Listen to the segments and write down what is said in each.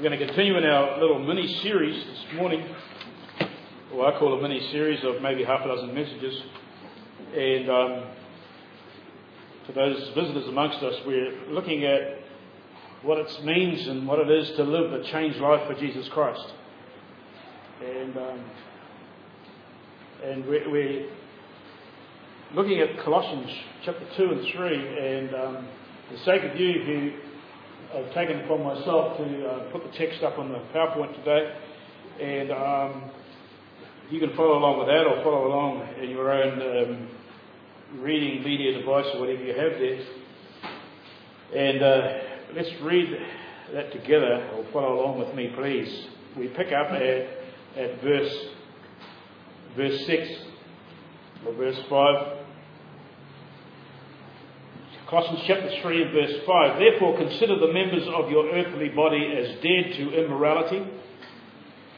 We're going to continue in our little mini series this morning, or I call a mini series of maybe half a dozen messages. And um, for those visitors amongst us, we're looking at what it means and what it is to live a changed life for Jesus Christ. And um, and we're, we're, looking at Colossians chapter 2 and 3, and um, the sake of you who I've taken it upon myself to uh, put the text up on the PowerPoint today, and um, you can follow along with that or follow along in your own um, reading media device or whatever you have there. And uh, let's read that together, or follow along with me, please. We pick up at, at verse verse six or verse five. Colossians chapter 3 and verse 5. Therefore, consider the members of your earthly body as dead to immorality,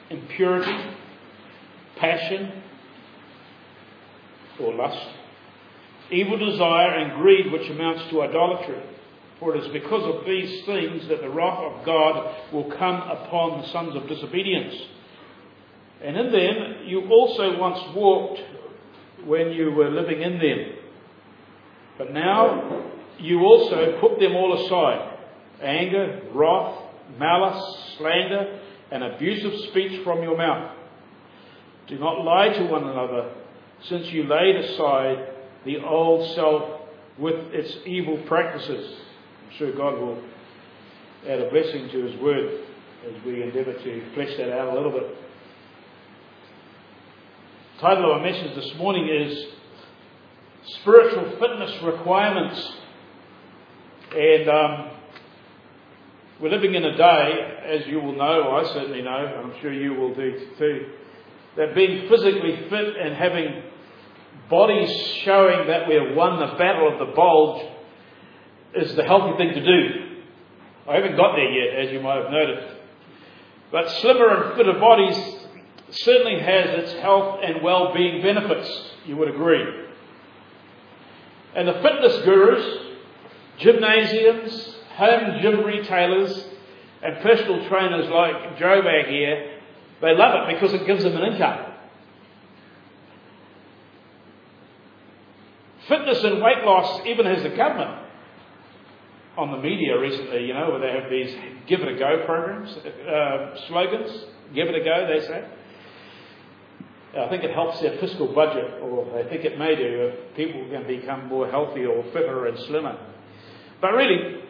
impurity, passion, or lust, evil desire, and greed, which amounts to idolatry. For it is because of these things that the wrath of God will come upon the sons of disobedience. And in them you also once walked when you were living in them. But now you also put them all aside anger, wrath, malice, slander, and abusive speech from your mouth. Do not lie to one another, since you laid aside the old self with its evil practices. I'm sure God will add a blessing to His word as we endeavour to flesh that out a little bit. The title of our message this morning is Spiritual Fitness Requirements and um, we're living in a day, as you will know, I certainly know, I'm sure you will do too, that being physically fit and having bodies showing that we've won the battle of the bulge is the healthy thing to do. I haven't got there yet, as you might have noticed. But slimmer and fitter bodies certainly has its health and well-being benefits, you would agree. And the fitness gurus gymnasiums, home gym retailers, and personal trainers like Joe back here, they love it because it gives them an income. Fitness and weight loss even has a government on the media recently, you know, where they have these give it a go programs, uh, slogans. Give it a go, they say. I think it helps their fiscal budget, or I think it may do if people can become more healthy or fitter and slimmer. But really,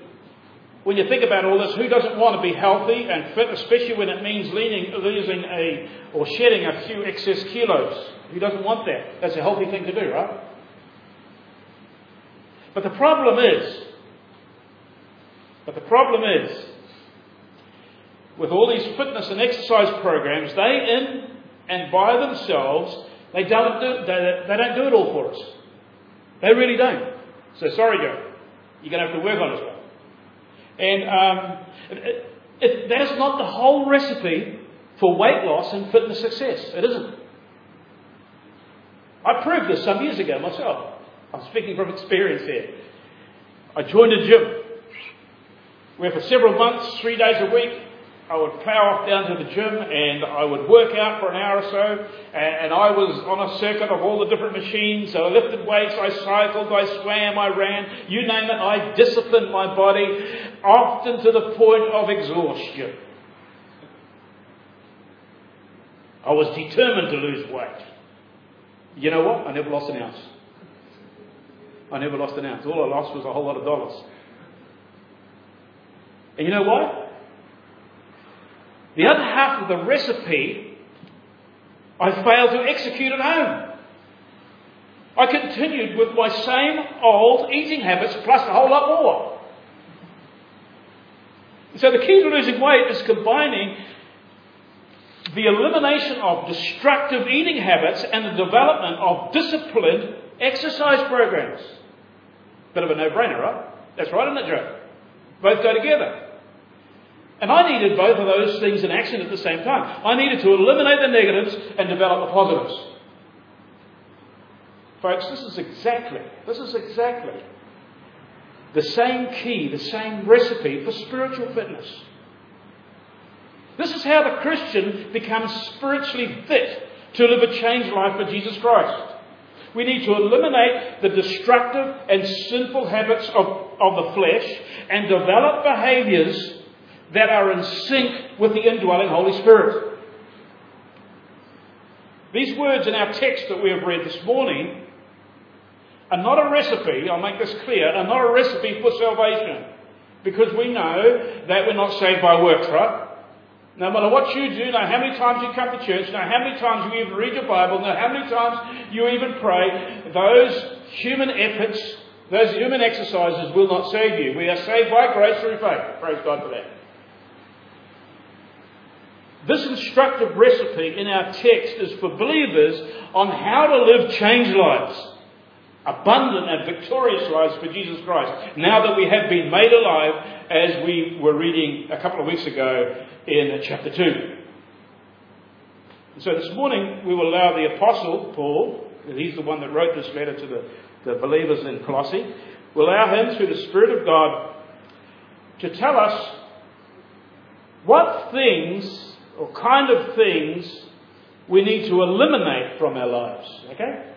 when you think about all this, who doesn't want to be healthy and fit, especially when it means leaning, losing a or shedding a few excess kilos? Who doesn't want that? That's a healthy thing to do, right? But the problem is, but the problem is, with all these fitness and exercise programs, they in and by themselves, they don't do, they, they don't do it all for us. They really don't. So sorry, Joe. You're going to have to work on it. And um, it, it, that is not the whole recipe for weight loss and fitness success. It isn't. I proved this some years ago myself. I'm speaking from experience here. I joined a gym where for several months, three days a week, I would plow off down to the gym and I would work out for an hour or so. And, and, I was on a circuit of all the different machines. So I lifted weights, I cycled, I swam, I ran. You name it, I disciplined my body, often to the point of exhaustion. I was determined to lose weight. You know what? I never lost an ounce. I never lost an ounce. All I lost was a whole lot of dollars. And you know what? The other half of the recipe I failed to execute at home. I continued with my same old eating habits plus a whole lot more. So the key to losing weight is combining the elimination of destructive eating habits and the development of disciplined exercise programs. Bit of a no-brainer, right? That's right, isn't it, Joe? Both go together. And I needed both of those things in action at the same time. I needed to eliminate the negatives and develop the positives. Folks, this is exactly, this is exactly the same key, the same recipe for spiritual fitness. This is how the Christian becomes spiritually fit to live a changed life for Jesus Christ. We need to eliminate the destructive and sinful habits of, of the flesh and develop behaviors that are in sync with the indwelling Holy Spirit. These words in our text that we have read this morning are not a recipe, I'll make this clear, are not a recipe for salvation. Because we know that we're not saved by works, right? No matter what you do, no how many times you come to church, no how many times you even read your Bible, no how many times you even pray, those human efforts, those human exercises will not save you. We are saved by grace through faith. Praise God for that. This instructive recipe in our text is for believers on how to live changed lives abundant and victorious lives for Jesus Christ, now that we have been made alive, as we were reading a couple of weeks ago in chapter 2. And so this morning we will allow the Apostle Paul, and he's the one that wrote this letter to the, the believers in Colossae, we'll allow him through the Spirit of God to tell us what things or kind of things we need to eliminate from our lives. Okay?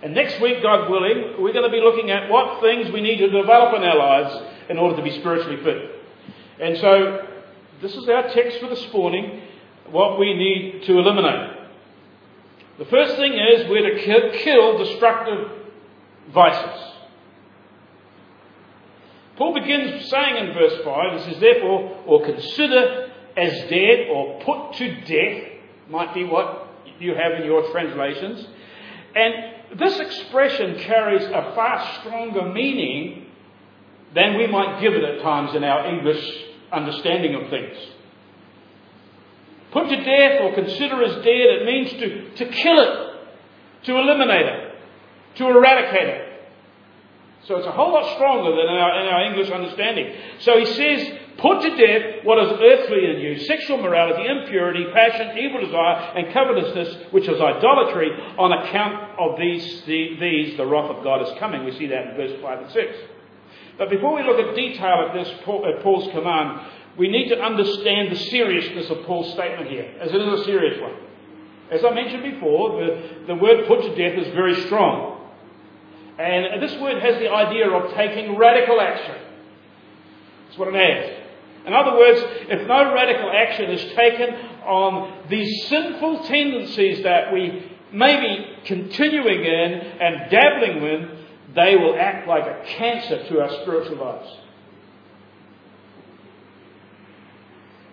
And next week, God willing, we're going to be looking at what things we need to develop in our lives in order to be spiritually fit. And so, this is our text for this morning what we need to eliminate. The first thing is we're to kill destructive vices. Paul begins saying in verse 5, he says, therefore, or consider as dead or put to death, might be what you have in your translations. And this expression carries a far stronger meaning than we might give it at times in our English understanding of things. Put to death or consider as dead, it means to, to kill it, to eliminate it, to eradicate it. So it's a whole lot stronger than in our, in our English understanding. So he says, Put to death what is earthly in you sexual morality, impurity, passion, evil desire, and covetousness, which is idolatry. On account of these, the, these, the wrath of God is coming. We see that in verse 5 and 6. But before we look at detail at this at Paul's command, we need to understand the seriousness of Paul's statement here, as it is a serious one. As I mentioned before, the, the word put to death is very strong. And this word has the idea of taking radical action. That's what it has. In other words, if no radical action is taken on these sinful tendencies that we may be continuing in and dabbling in, they will act like a cancer to our spiritual lives.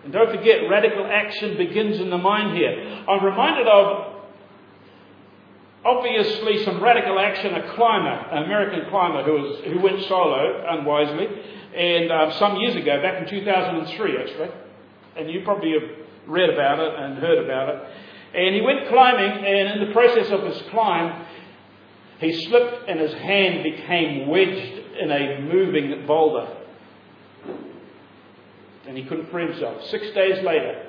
And don't forget, radical action begins in the mind here. I'm reminded of, obviously, some radical action, a climber, an American climber who, was, who went solo unwisely and uh, some years ago, back in 2003 actually, and you probably have read about it and heard about it. And he went climbing, and in the process of his climb, he slipped and his hand became wedged in a moving boulder. And he couldn't free himself. Six days later,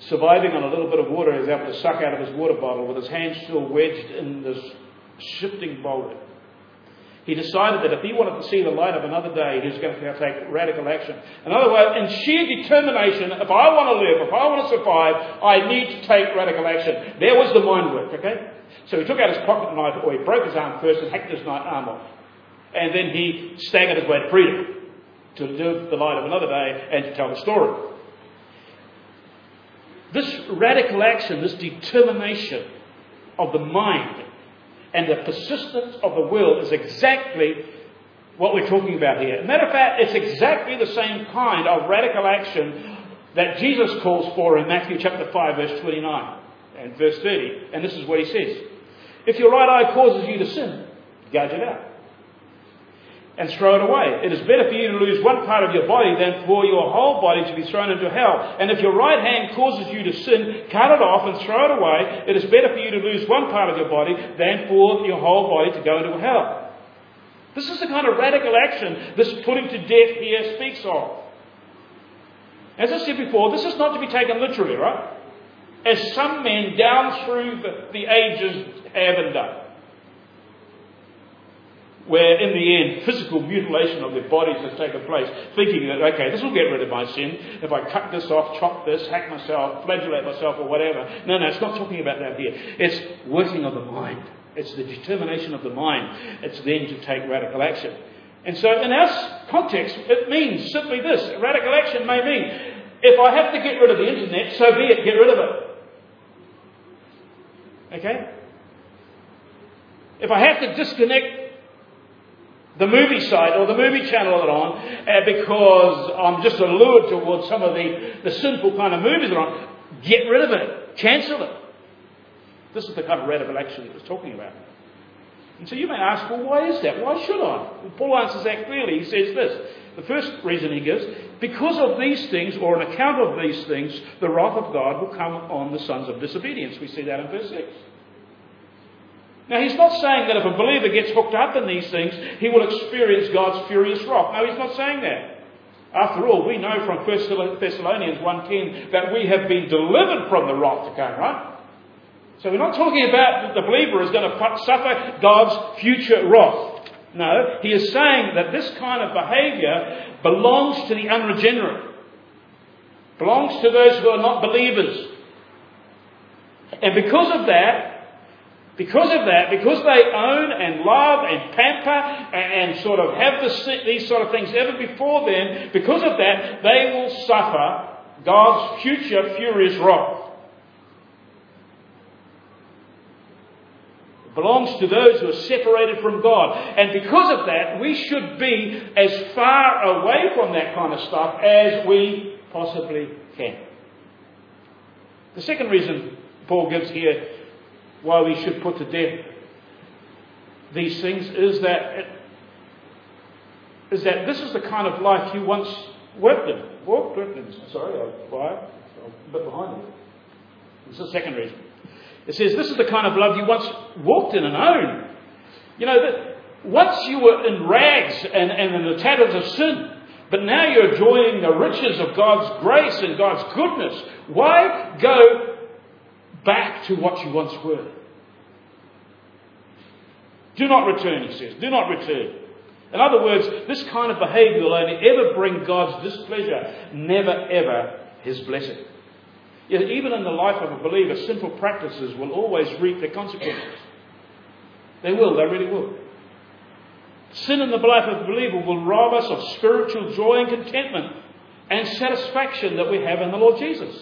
surviving on a little bit of water, he was able to suck out of his water bottle with his hand still wedged in this shifting boulder. He decided that if he wanted to see the light of another day, he was going to take radical action. In other words, in sheer determination, if I want to live, if I want to survive, I need to take radical action. There was the mind work, okay? So he took out his pocket knife, or he broke his arm first and hacked his arm off. And then he staggered his way to freedom, to live the light of another day and to tell the story. This radical action, this determination of the mind, and the persistence of the will is exactly what we're talking about here. Matter of fact, it's exactly the same kind of radical action that Jesus calls for in Matthew chapter 5, verse 29 and verse 30. And this is what he says If your right eye causes you to sin, gouge it out and throw it away. It is better for you to lose one part of your body than for your whole body to be thrown into hell. And if your right hand causes you to sin, cut it off and throw it away. It is better for you to lose one part of your body than for your whole body to go into hell. This is the kind of radical action this putting to death here speaks of. As I said before, this is not to be taken literally, right? As some men down through the, ages have and done. Where in the end physical mutilation of their bodies has taken place, thinking that, okay, this will get rid of my sin if I cut this off, chop this, hack myself, flagellate myself, or whatever. No, no, it's not talking about that here. It's working of the mind. It's the determination of the mind. It's then to take radical action. And so, in our context, it means simply this radical action may mean if I have to get rid of the internet, so be it, get rid of it. Okay? If I have to disconnect the movie site or the movie channel that on uh, because I'm just allured towards some of the, the sinful kind of movies that are on, get rid of it, cancel it. This is the kind of radical action he was talking about. And so you may ask, well, why is that? Why should I? Well, Paul answers that clearly. He says this. The first reason he gives, because of these things, or on account of these things, the wrath of God will come on the sons of disobedience. We see that in verse 6. Now, he's not saying that if a believer gets hooked up in these things, he will experience God's furious wrath. No, he's not saying that. After all, we know from 1 Thessalonians 1.10 that we have been delivered from the wrath to come, right? So we're not talking about that the believer is going to suffer God's future wrath. No, he is saying that this kind of behavior belongs to the unregenerate, belongs to those who are not believers. And because of that, because of that, because they own and love and pamper and, and sort of have the, these sort of things ever before them, because of that, they will suffer God's future furious wrath. It belongs to those who are separated from God. And because of that, we should be as far away from that kind of stuff as we possibly can. The second reason Paul gives here why we should put to death these things is that is that this is the kind of life you once worked in. Walked in. Sorry, I'm quiet. I'm a bit behind you. Is the second reason. It says this is the kind of love you once walked in and owned. You know that once you were in rags and, and in the tatters of sin, but now you're enjoying the riches of God's grace and God's goodness. Why go to what you once were. Do not return, he says. Do not return. In other words, this kind of behavior will only ever bring God's displeasure, never ever his blessing. Yet, even in the life of a believer, simple practices will always reap their consequences. They will, they really will. Sin in the life of a believer will rob us of spiritual joy and contentment and satisfaction that we have in the Lord Jesus.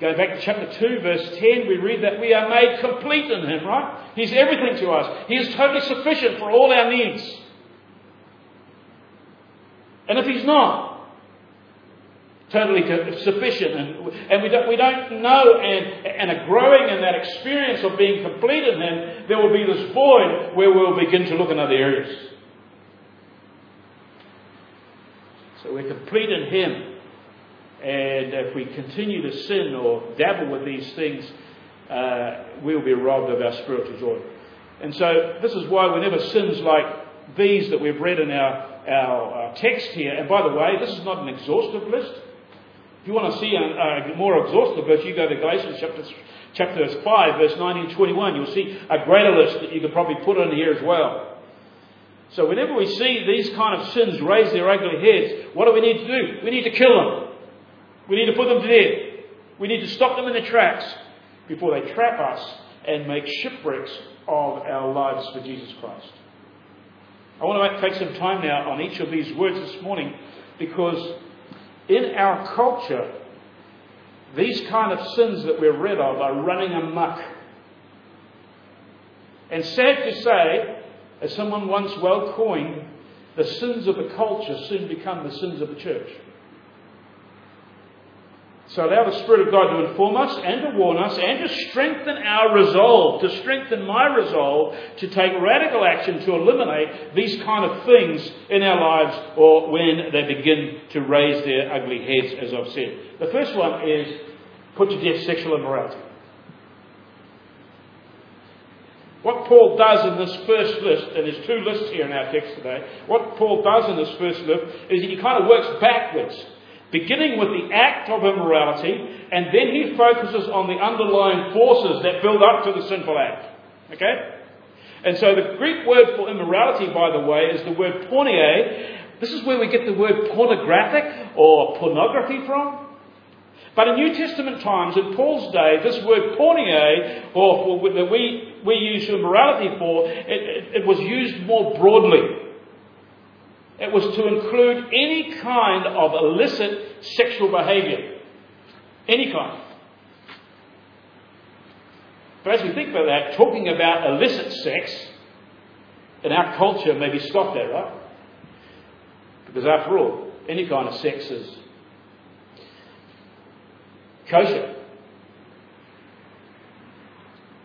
Go back to chapter 2, verse 10, we read that we are made complete in Him, right? He's everything to us. He is totally sufficient for all our needs. And if He's not, totally sufficient, and, and we, don't, we don't know and, and are growing in that experience of being complete in Him, there will be this void where we'll begin to look in other areas. So we're complete in Him. And if we continue to sin or dabble with these things, uh, we'll be robbed of our spiritual joy. And so, this is why whenever sins like these that we've read in our, our, our text here, and by the way, this is not an exhaustive list. If you want to see a, a more exhaustive list, you go to Galatians chapter, chapter 5, verse 19 21. You'll see a greater list that you could probably put in here as well. So, whenever we see these kind of sins raise their ugly heads, what do we need to do? We need to kill them. We need to put them to death. We need to stop them in their tracks before they trap us and make shipwrecks of our lives for Jesus Christ. I want to take some time now on each of these words this morning because in our culture, these kind of sins that we're rid of are running amok. And sad to say, as someone once well coined, the sins of the culture soon become the sins of the church. So allow the Spirit of God to inform us and to warn us and to strengthen our resolve, to strengthen my resolve to take radical action to eliminate these kind of things in our lives or when they begin to raise their ugly heads, as I've said. The first one is put to death sexual immorality. What Paul does in this first list, and there's two lists here in our text today, what Paul does in this first list is he kind of works backwards beginning with the act of immorality, and then he focuses on the underlying forces that build up to the sinful act. Okay? And so the Greek word for immorality, by the way, is the word porneia. This is where we get the word pornographic or pornography from. But in New Testament times, in Paul's day, this word porneia, or that we, we use immorality for, it, it, it was used more broadly. It was to include any kind of illicit sexual behavior. Any kind. But as we think about that, talking about illicit sex in our culture may be scoffed at, right? Because after all, any kind of sex is kosher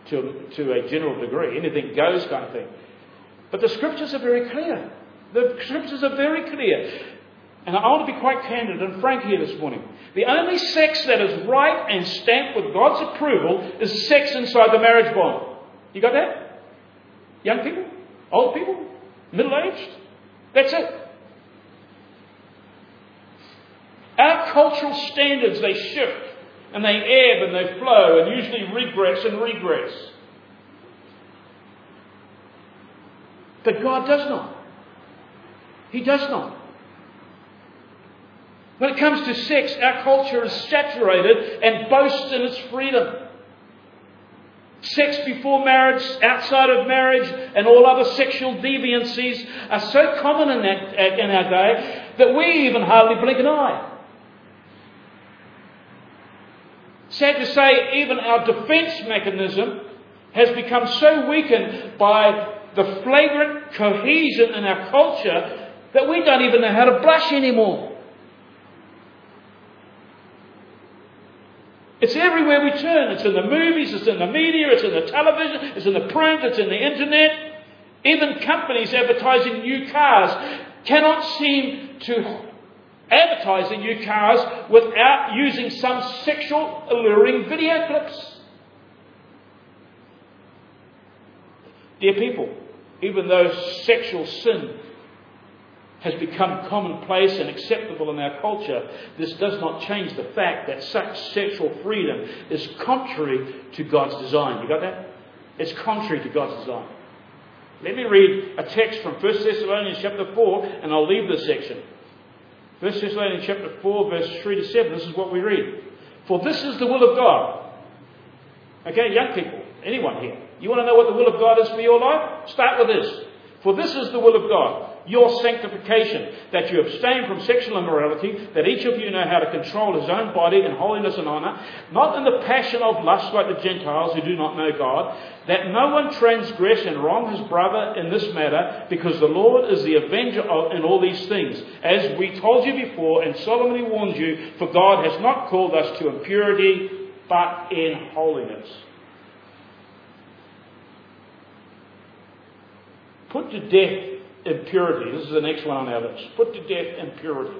to, to a general degree. Anything goes kind of thing. But the scriptures are very clear. The scriptures are very clear. And I want to be quite candid and frank here this morning. The only sex that is right and stamped with God's approval is sex inside the marriage bond. You got that? Young people? Old people? Middle aged? That's it. Our cultural standards, they shift and they ebb and they flow and usually regress and regress. But God does not. He does not. When it comes to sex, our culture is saturated and boasts in its freedom. Sex before marriage, outside of marriage, and all other sexual deviancies are so common in, that, in our day that we even hardly blink an eye. Sad to say, even our defense mechanism has become so weakened by the flagrant cohesion in our culture that we don't even know how to blush anymore. It's everywhere we turn. It's in the movies, it's in the media, it's in the television, it's in the print, it's in the internet. Even companies advertising new cars cannot seem to advertise their new cars without using some sexual alluring video clips. Dear people, even though sexual sin has become commonplace and acceptable in our culture, this does not change the fact that such sexual freedom is contrary to God's design. You got that? It's contrary to God's design. Let me read a text from 1 Thessalonians chapter 4, and I'll leave this section. 1 Thessalonians chapter 4, verse 3 to 7. This is what we read. For this is the will of God. Okay, young people, anyone here. You want to know what the will of God is for your life? Start with this. For this is the will of God your sanctification, that you abstain from sexual immorality, that each of you know how to control his own body in holiness and honour, not in the passion of lust like the Gentiles who do not know God, that no one transgress and wrong his brother in this matter, because the Lord is the avenger of, in all these things. As we told you before and solemnly warned you, for God has not called us to impurity, but in holiness. Put to death impurity. This is the next one on our list. Put to death impurity.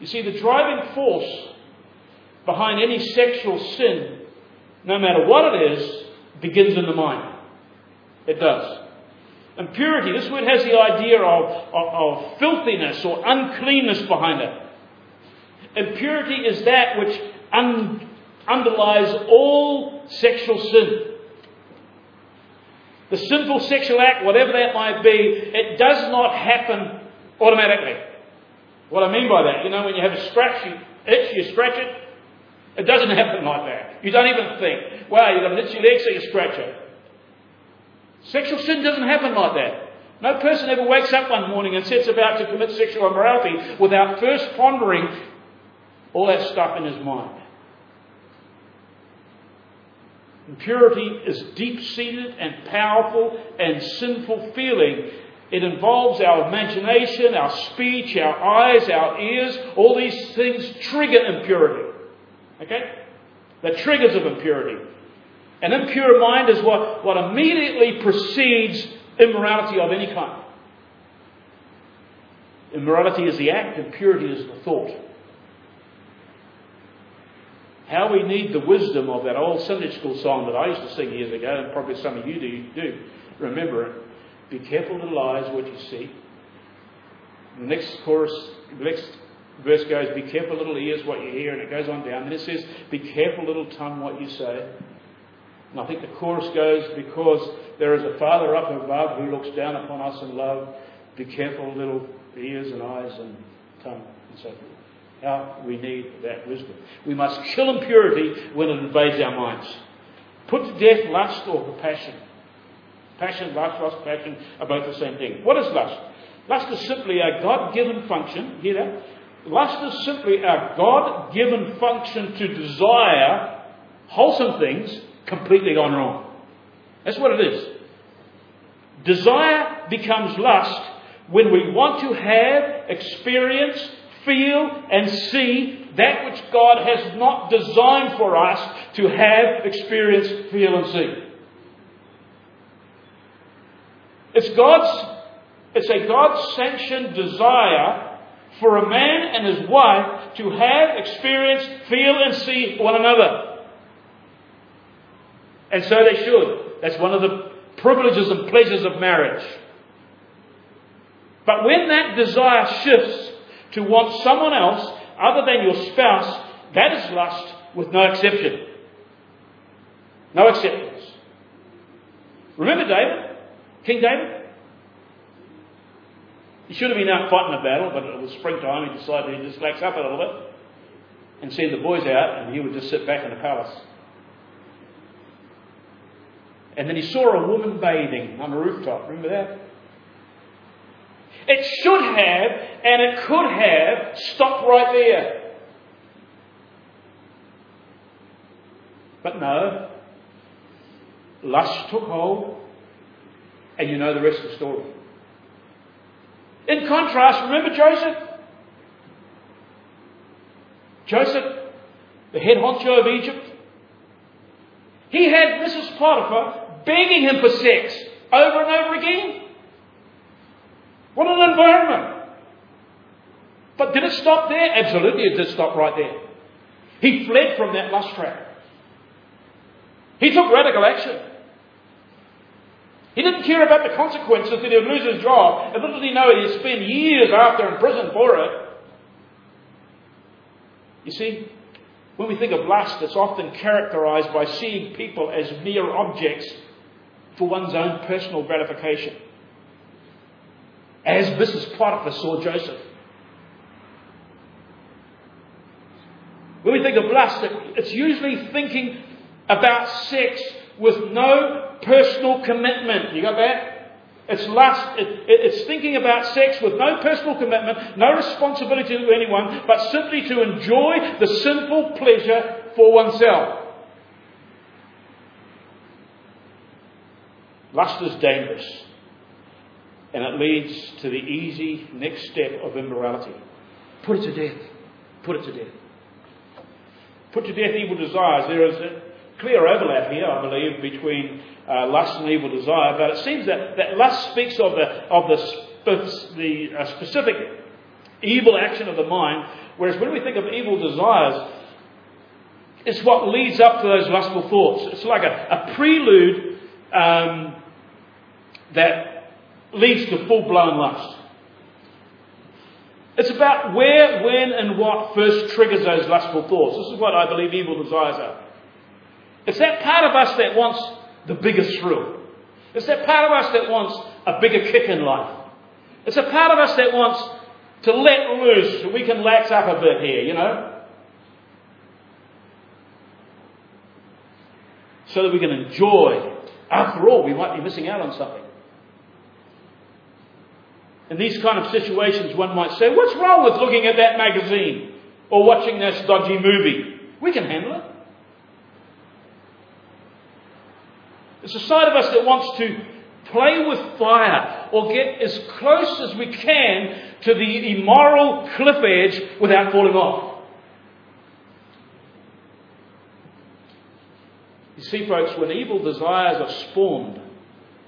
You see, the driving force behind any sexual sin, no matter what it is, begins in the mind. It does. Impurity, this word has the idea of, of, of filthiness or uncleanness behind it. Impurity is that which un, underlies all sexual sin. The sinful sexual act, whatever that might be, it does not happen automatically. What I mean by that, you know, when you have a scratch, you itch, you scratch it. It doesn't happen like that. You don't even think, wow, you've got an itchy leg, so you scratch it. Sexual sin doesn't happen like that. No person ever wakes up one morning and sets about to commit sexual immorality without first pondering all that stuff in his mind. Impurity is deep seated and powerful and sinful feeling. It involves our imagination, our speech, our eyes, our ears. All these things trigger impurity. Okay? The triggers of impurity. An impure mind is what, what immediately precedes immorality of any kind. Immorality is the act, impurity is the thought. How we need the wisdom of that old Sunday school song that I used to sing years ago, and probably some of you do, do remember it. Be careful, little eyes, what you see. The next chorus, the next verse goes, Be careful, little ears, what you hear, and it goes on down. And it says, Be careful, little tongue, what you say. And I think the chorus goes, Because there is a Father up above who looks down upon us in love. Be careful, little ears and eyes and tongue and so forth. How we need that wisdom. We must kill impurity when it invades our minds. Put to death lust or passion. Passion, lust, lust, passion are both the same thing. What is lust? Lust is simply a God given function. Hear that? Lust is simply a God given function to desire wholesome things completely gone wrong. That's what it is. Desire becomes lust when we want to have, experience, feel, and see that which God has not designed for us to have, experience, feel, and see. It's God's it's a God sanctioned desire for a man and his wife to have, experience, feel, and see one another. And so they should. That's one of the privileges and pleasures of marriage. But when that desire shifts to want someone else other than your spouse, that is lust with no exception. No exceptions. Remember David? King David? He should have been out fighting a battle, but it was springtime. He decided he'd just relax up a little bit and send the boys out, and he would just sit back in the palace. And then he saw a woman bathing on a rooftop. Remember that? It should have and it could have stopped right there. But no. Lust took hold, and you know the rest of the story. In contrast, remember Joseph? Joseph, the head honcho of Egypt. He had Mrs. Potiphar begging him for sex over and over again. What an environment. But did it stop there? Absolutely, it did stop right there. He fled from that lust trap. He took radical action. He didn't care about the consequences that he would lose his job, and little did he know he'd spend years after in prison for it. You see, when we think of lust, it's often characterized by seeing people as mere objects for one's own personal gratification. As Mrs. Potiphar saw Joseph. When we think of lust, it's usually thinking about sex with no personal commitment. You got that? It's lust. It, it, it's thinking about sex with no personal commitment, no responsibility to anyone, but simply to enjoy the simple pleasure for oneself. Lust is dangerous, and it leads to the easy next step of immorality. Put it to death. Put it to death. Put to death evil desires. There is a clear overlap here, I believe, between uh, lust and evil desire, but it seems that, that lust speaks of the, of the, the uh, specific evil action of the mind, whereas when we think of evil desires, it's what leads up to those lustful thoughts. It's like a, a prelude um, that leads to full blown lust. It's about where, when, and what first triggers those lustful thoughts. This is what I believe evil desires are. It's that part of us that wants the biggest thrill. It's that part of us that wants a bigger kick in life. It's a part of us that wants to let loose so we can lax up a bit here, you know? So that we can enjoy. After all, we might be missing out on something. In these kind of situations, one might say, What's wrong with looking at that magazine or watching that dodgy movie? We can handle it. It's a side of us that wants to play with fire or get as close as we can to the immoral cliff edge without falling off. You see, folks, when evil desires are spawned,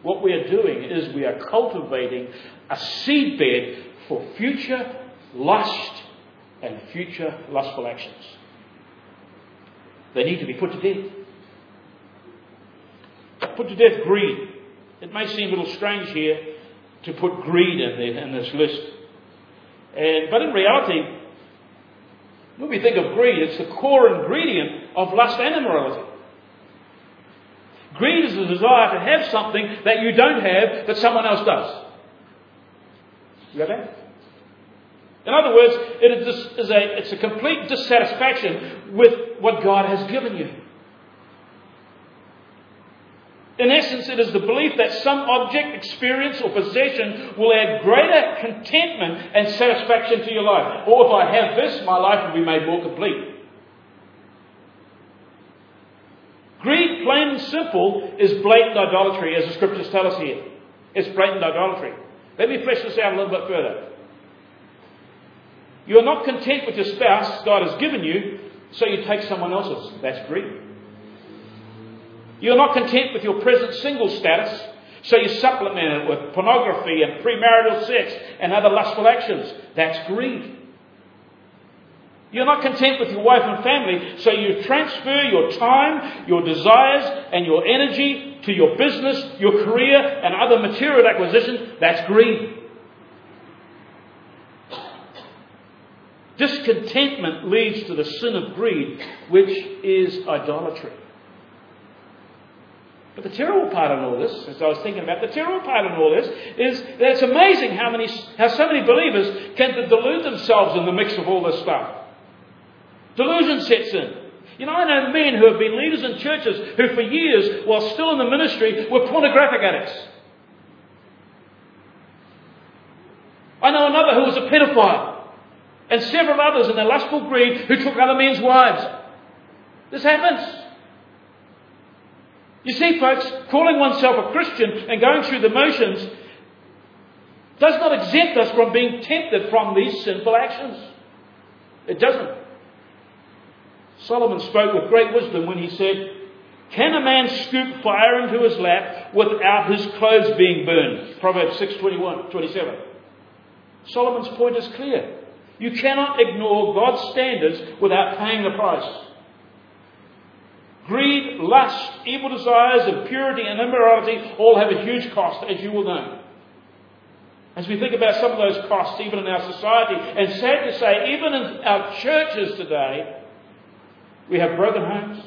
what we are doing is we are cultivating a seedbed for future lust and future lustful actions. They need to be put to death put to death greed. It may seem a little strange here to put greed in, there, in this list. And, but in reality, when we think of greed, it's the core ingredient of lust and immorality. Greed is the desire to have something that you don't have that someone else does. You got that? In other words, it is a, it's a complete dissatisfaction with what God has given you. In essence, it is the belief that some object, experience, or possession will add greater contentment and satisfaction to your life. Or if I have this, my life will be made more complete. Greed, plain and simple, is blatant idolatry, as the scriptures tell us here. It's blatant idolatry. Let me flesh this out a little bit further. You are not content with your spouse God has given you, so you take someone else's. That's greed. You're not content with your present single status, so you supplement it with pornography and premarital sex and other lustful actions. That's greed. You're not content with your wife and family, so you transfer your time, your desires, and your energy to your business, your career, and other material acquisitions. That's greed. Discontentment leads to the sin of greed, which is idolatry. But the terrible part of all this, as I was thinking about, the terrible part of all this is that it's amazing how many, how so many believers can delude themselves in the mix of all this stuff. Delusion sets in. You know, I know men who have been leaders in churches who, for years, while still in the ministry, were pornographic addicts. I know another who was a pedophile and several others in their lustful greed who took other men's wives. This happens. You see, folks, calling oneself a Christian and going through the motions does not exempt us from being tempted from these sinful actions. It doesn't. Solomon spoke with great wisdom when he said, Can a man scoop fire into his lap without his clothes being burned? Proverbs 6 21, 27. Solomon's point is clear. You cannot ignore God's standards without paying the price. Greed, lust, evil desires, impurity, and immorality all have a huge cost, as you will know. As we think about some of those costs, even in our society, and sad to say, even in our churches today, we have broken homes.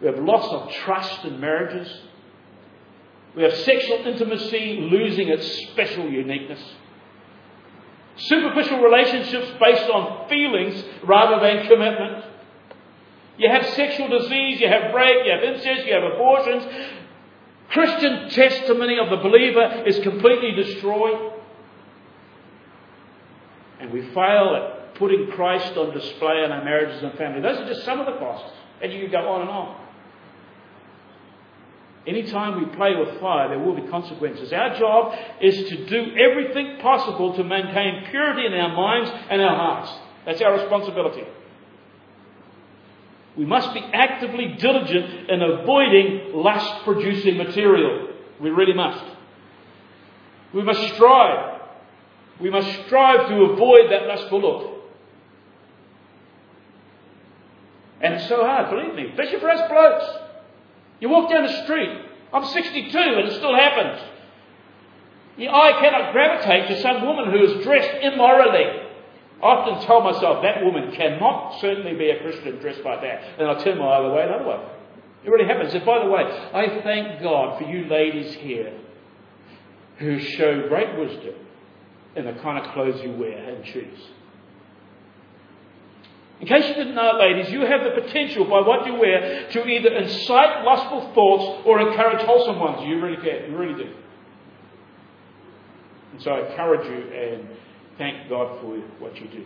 We have loss of trust in marriages. We have sexual intimacy losing its special uniqueness. Superficial relationships based on feelings rather than commitment. You have sexual disease, you have rape, you have incest, you have abortions. Christian testimony of the believer is completely destroyed. And we fail at putting Christ on display in our marriages and family. Those are just some of the costs. And you can go on and on. Anytime we play with fire, there will be consequences. Our job is to do everything possible to maintain purity in our minds and our hearts. That's our responsibility. We must be actively diligent in avoiding lust producing material. We really must. We must strive. We must strive to avoid that lustful look. And it's so hard, believe me, especially for us blokes. You walk down the street, I'm 62 and it still happens. Eye cannot gravitate to some woman who is dressed immorally. I often tell myself that woman cannot certainly be a Christian dressed like that. And I turn my eye away another way. It really happens. And by the way, I thank God for you ladies here who show great wisdom in the kind of clothes you wear and choose. In case you didn't know, ladies, you have the potential by what you wear to either incite lustful thoughts or encourage wholesome ones. You really can. You really do. And so I encourage you and thank God for what you do.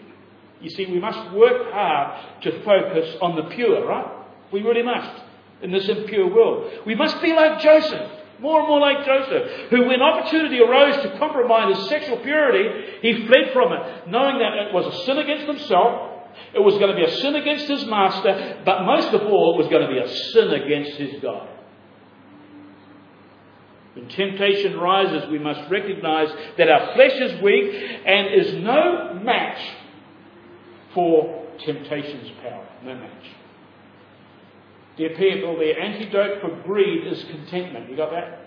You see, we must work hard to focus on the pure, right? We really must in this impure world. We must be like Joseph, more and more like Joseph, who, when opportunity arose to compromise his sexual purity, he fled from it, knowing that it was a sin against himself, it was going to be a sin against his master, but most of all, it was going to be a sin against his God. When temptation rises, we must recognize that our flesh is weak and is no match for temptation's power. No match. Dear people, the antidote for greed is contentment. You got that?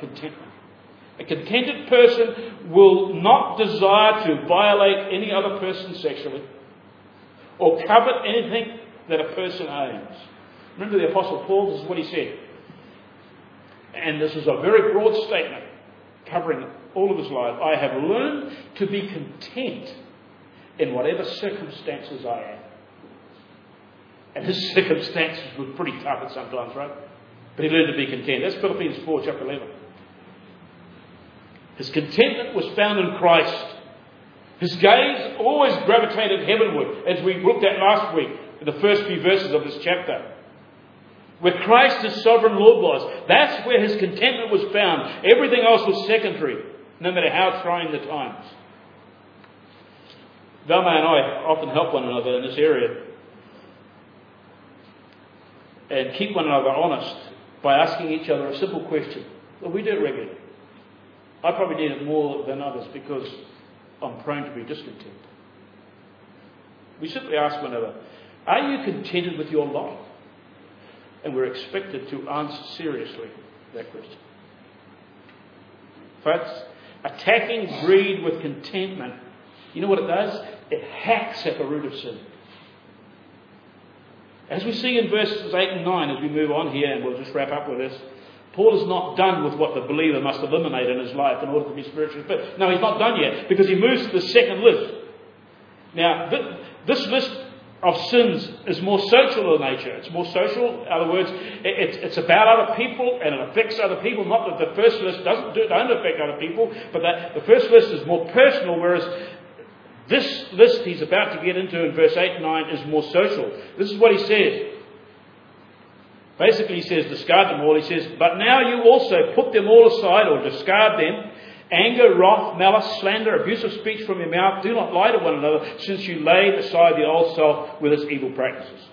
Contentment. A contented person will not desire to violate any other person sexually or covet anything that a person owns. Remember the Apostle Paul? This is what he said. and this is a very broad statement covering all of his life, I have learned to be content in whatever circumstances I am. And his circumstances were pretty tough at sometimes, right? But he learned to be content. That's Philippians 4, chapter 11. His contentment was found in Christ. His gaze always gravitated heavenward, as we looked at last week, in the first few verses of this chapter. Where Christ, his sovereign Lord, was. That's where his contentment was found. Everything else was secondary, no matter how trying the times. Velma and I often help one another in this area and keep one another honest by asking each other a simple question. Well, we do it regularly. I probably need it more than others because I'm prone to be discontent. We simply ask one another, Are you contented with your lot? And we're expected to answer seriously that question. Folks, attacking greed with contentment, you know what it does? It hacks at the root of sin. As we see in verses 8 and 9, as we move on here, and we'll just wrap up with this, Paul is not done with what the believer must eliminate in his life in order to be spiritually fit. No, he's not done yet, because he moves to the second list. Now, this list of sins is more social in nature. It's more social. In other words, it's, about other people and it affects other people. Not that the first list doesn't do, don't affect other people, but that the first list is more personal, whereas this list he's about to get into in verse 8 and 9 is more social. This is what he says. Basically, he says, discard them all. He says, but now you also put them all aside or discard them. Anger, wrath, malice, slander, abusive speech from your mouth. Do not lie to one another, since you laid aside the old self with its evil practices.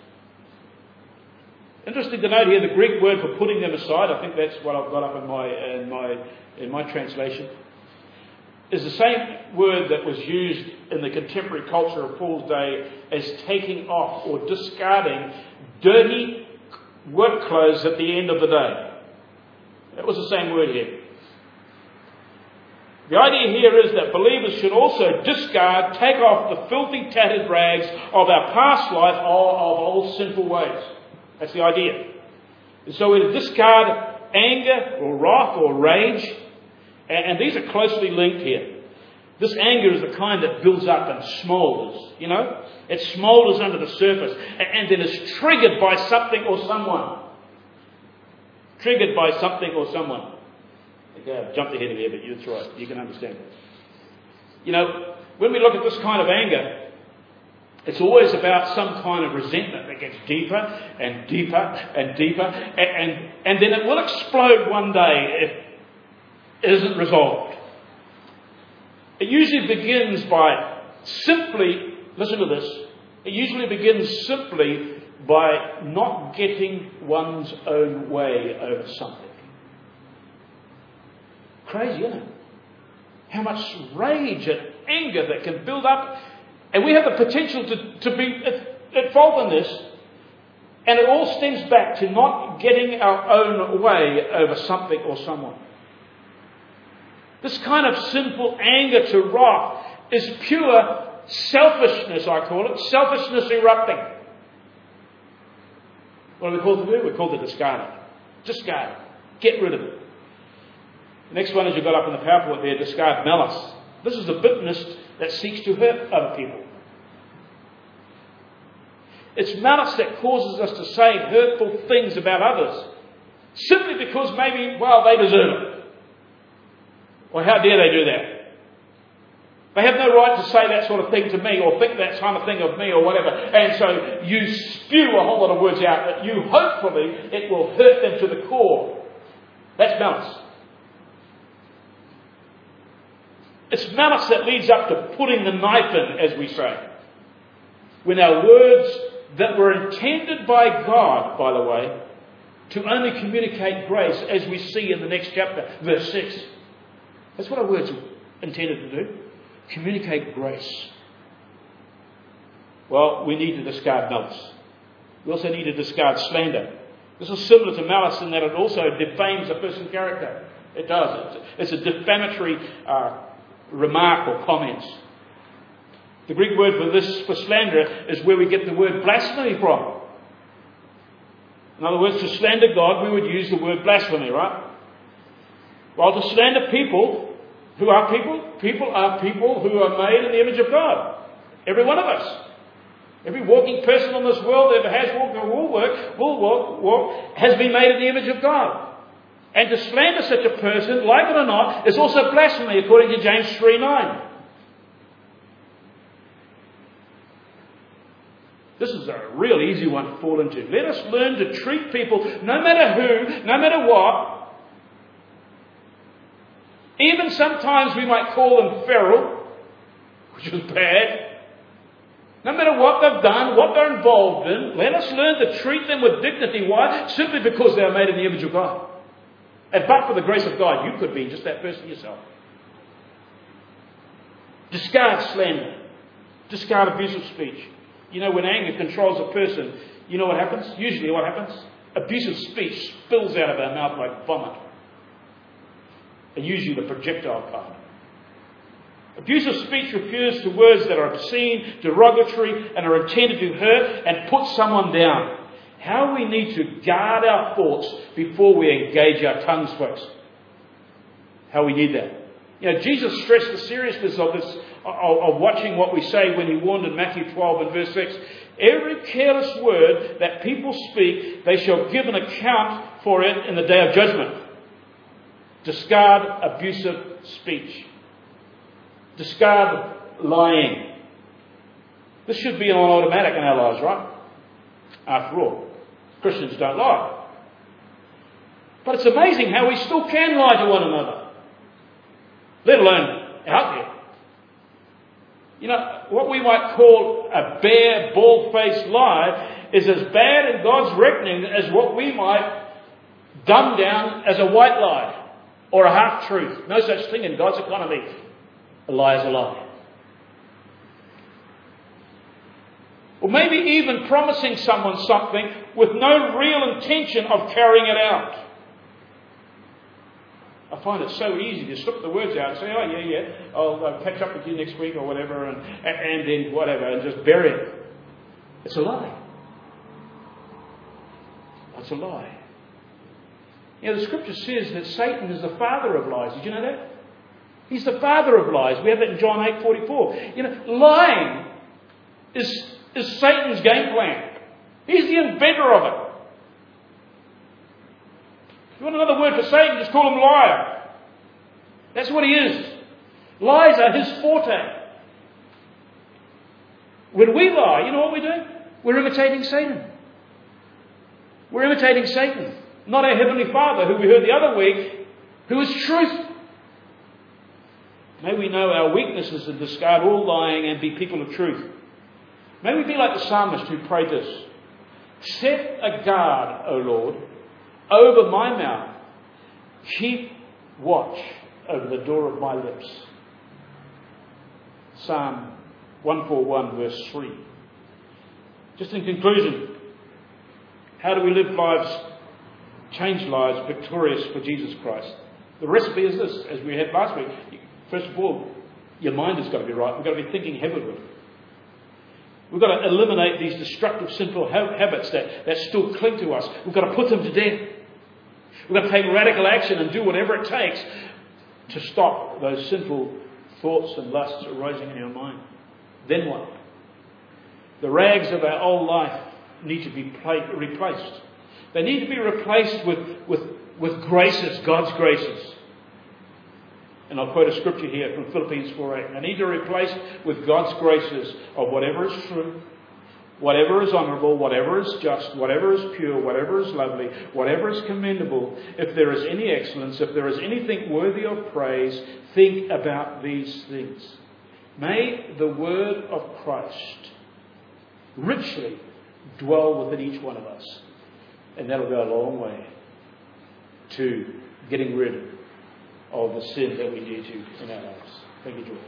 Interesting to note here the Greek word for putting them aside. I think that's what I've got up in my in my in my translation is the same word that was used in the contemporary culture of Paul's day as taking off or discarding dirty work clothes at the end of the day. That was the same word here. The idea here is that believers should also discard, take off the filthy, tattered rags of our past life or of old sinful ways. That's the idea. And so we discard anger or wrath or rage and, these are closely linked here. This anger is the kind that builds up and smoulders, you know? It smoulders under the surface and, then is triggered by something or someone. Triggered by something or someone. Okay, I've jumped ahead of you, but you're right. You can understand. You know, when we look at this kind of anger, it's always about some kind of resentment that gets deeper and deeper and deeper, and, and, and then it will explode one day if it isn't resolved. It usually begins by simply, listen to this, it usually begins simply by not getting one's own way over something. Crazy, isn't it? How much rage and anger that can build up. And we have the potential to, to be fault in this. And it all stems back to not getting our own way over something or someone. This kind of sinful anger to wrath is pure selfishness, I call it. Selfishness erupting. What are we called to do? We're called to discard it. Discard it. Get rid of it. The next one, as you've got up in the PowerPoint there, discard malice. This is the bitterness that seeks to hurt other people. It's malice that causes us to say hurtful things about others simply because maybe, well, they deserve it. Well, how dare they do that? They have no right to say that sort of thing to me or think that kind of thing of me or whatever. And so you spew a whole lot of words out that you hopefully it will hurt them to the core. That's malice. It's malice that leads up to putting the knife in, as we say. When our words that were intended by God, by the way, to only communicate grace, as we see in the next chapter, verse 6. That's what our words are intended to do communicate grace. Well, we need to discard malice. We also need to discard slander. This is similar to malice in that it also defames a person's character. It does. It's a defamatory uh, remark or comment. The Greek word for this, for slander, is where we get the word blasphemy from. In other words, to slander God, we would use the word blasphemy, right? While to slander people, who are people? People are people who are made in the image of God. Every one of us. Every walking person in this world ever has walked or will work, will walk, walk, has been made in the image of God. And to slander such a person, like it or not, is also blasphemy according to James 3 9. This is a real easy one to fall into. Let us learn to treat people, no matter who, no matter what. Even sometimes we might call them feral, which is bad. No matter what they've done, what they're involved in, let us learn to treat them with dignity. Why? Simply because they are made in the image of God. And but for the grace of God, you could be just that person yourself. Discard slander. Discard abusive speech. You know, when anger controls a person, you know what happens? Usually, what happens? Abusive speech spills out of our mouth like vomit. And usually the projectile part. Abusive speech refers to words that are obscene, derogatory, and are intended to hurt and put someone down. How we need to guard our thoughts before we engage our tongues, folks. How we need that. You know, Jesus stressed the seriousness of this, of, of watching what we say when he warned in Matthew 12 and verse 6. Every careless word that people speak, they shall give an account for it in the day of judgment. Discard abusive speech. Discard lying. This should be on automatic in our lives, right? After all, Christians don't lie. But it's amazing how we still can lie to one another, let alone out there. You know, what we might call a bare, bald faced lie is as bad in God's reckoning as what we might dumb down as a white lie or a half truth. No such thing in God's economy. A lie is a lie. Or maybe even promising someone something with no real intention of carrying it out. I find it so easy to slip the words out and say, oh, yeah, yeah, I'll, I'll catch up with you next week or whatever, and, and then whatever, and just bury it. It's a lie. It's a lie. You know, the scripture says that Satan is the father of lies. Did you know that? He's the father of lies. We have that in John 8 44. You know, lying is, is Satan's game plan. He's the inventor of it. If you want another word for Satan, just call him liar. That's what he is. Lies are his forte. When we lie, you know what we do? We're imitating Satan. We're imitating Satan, not our Heavenly Father, who we heard the other week, who is truth. May we know our weaknesses and discard all lying and be people of truth. May we be like the psalmist who prayed this Set a guard, O Lord, over my mouth. Keep watch over the door of my lips. Psalm 141, verse 3. Just in conclusion, how do we live lives, change lives, victorious for Jesus Christ? The recipe is this, as we had last week. First of all, your mind has got to be right. We've got to be thinking heavenward. We've got to eliminate these destructive, sinful habits that, that still cling to us. We've got to put them to death. We've got to take radical action and do whatever it takes to stop those sinful thoughts and lusts arising in our mind. Then what? The rags of our old life need to be replaced. They need to be replaced with, with, with graces, God's graces. And I'll quote a scripture here from Philippians 4.8. I need to replace with God's graces of whatever is true, whatever is honourable, whatever is just, whatever is pure, whatever is lovely, whatever is commendable, if there is any excellence, if there is anything worthy of praise, think about these things. May the word of Christ richly dwell within each one of us. And that'll go a long way to getting rid of the sin that we need to in our lives. Thank you, George.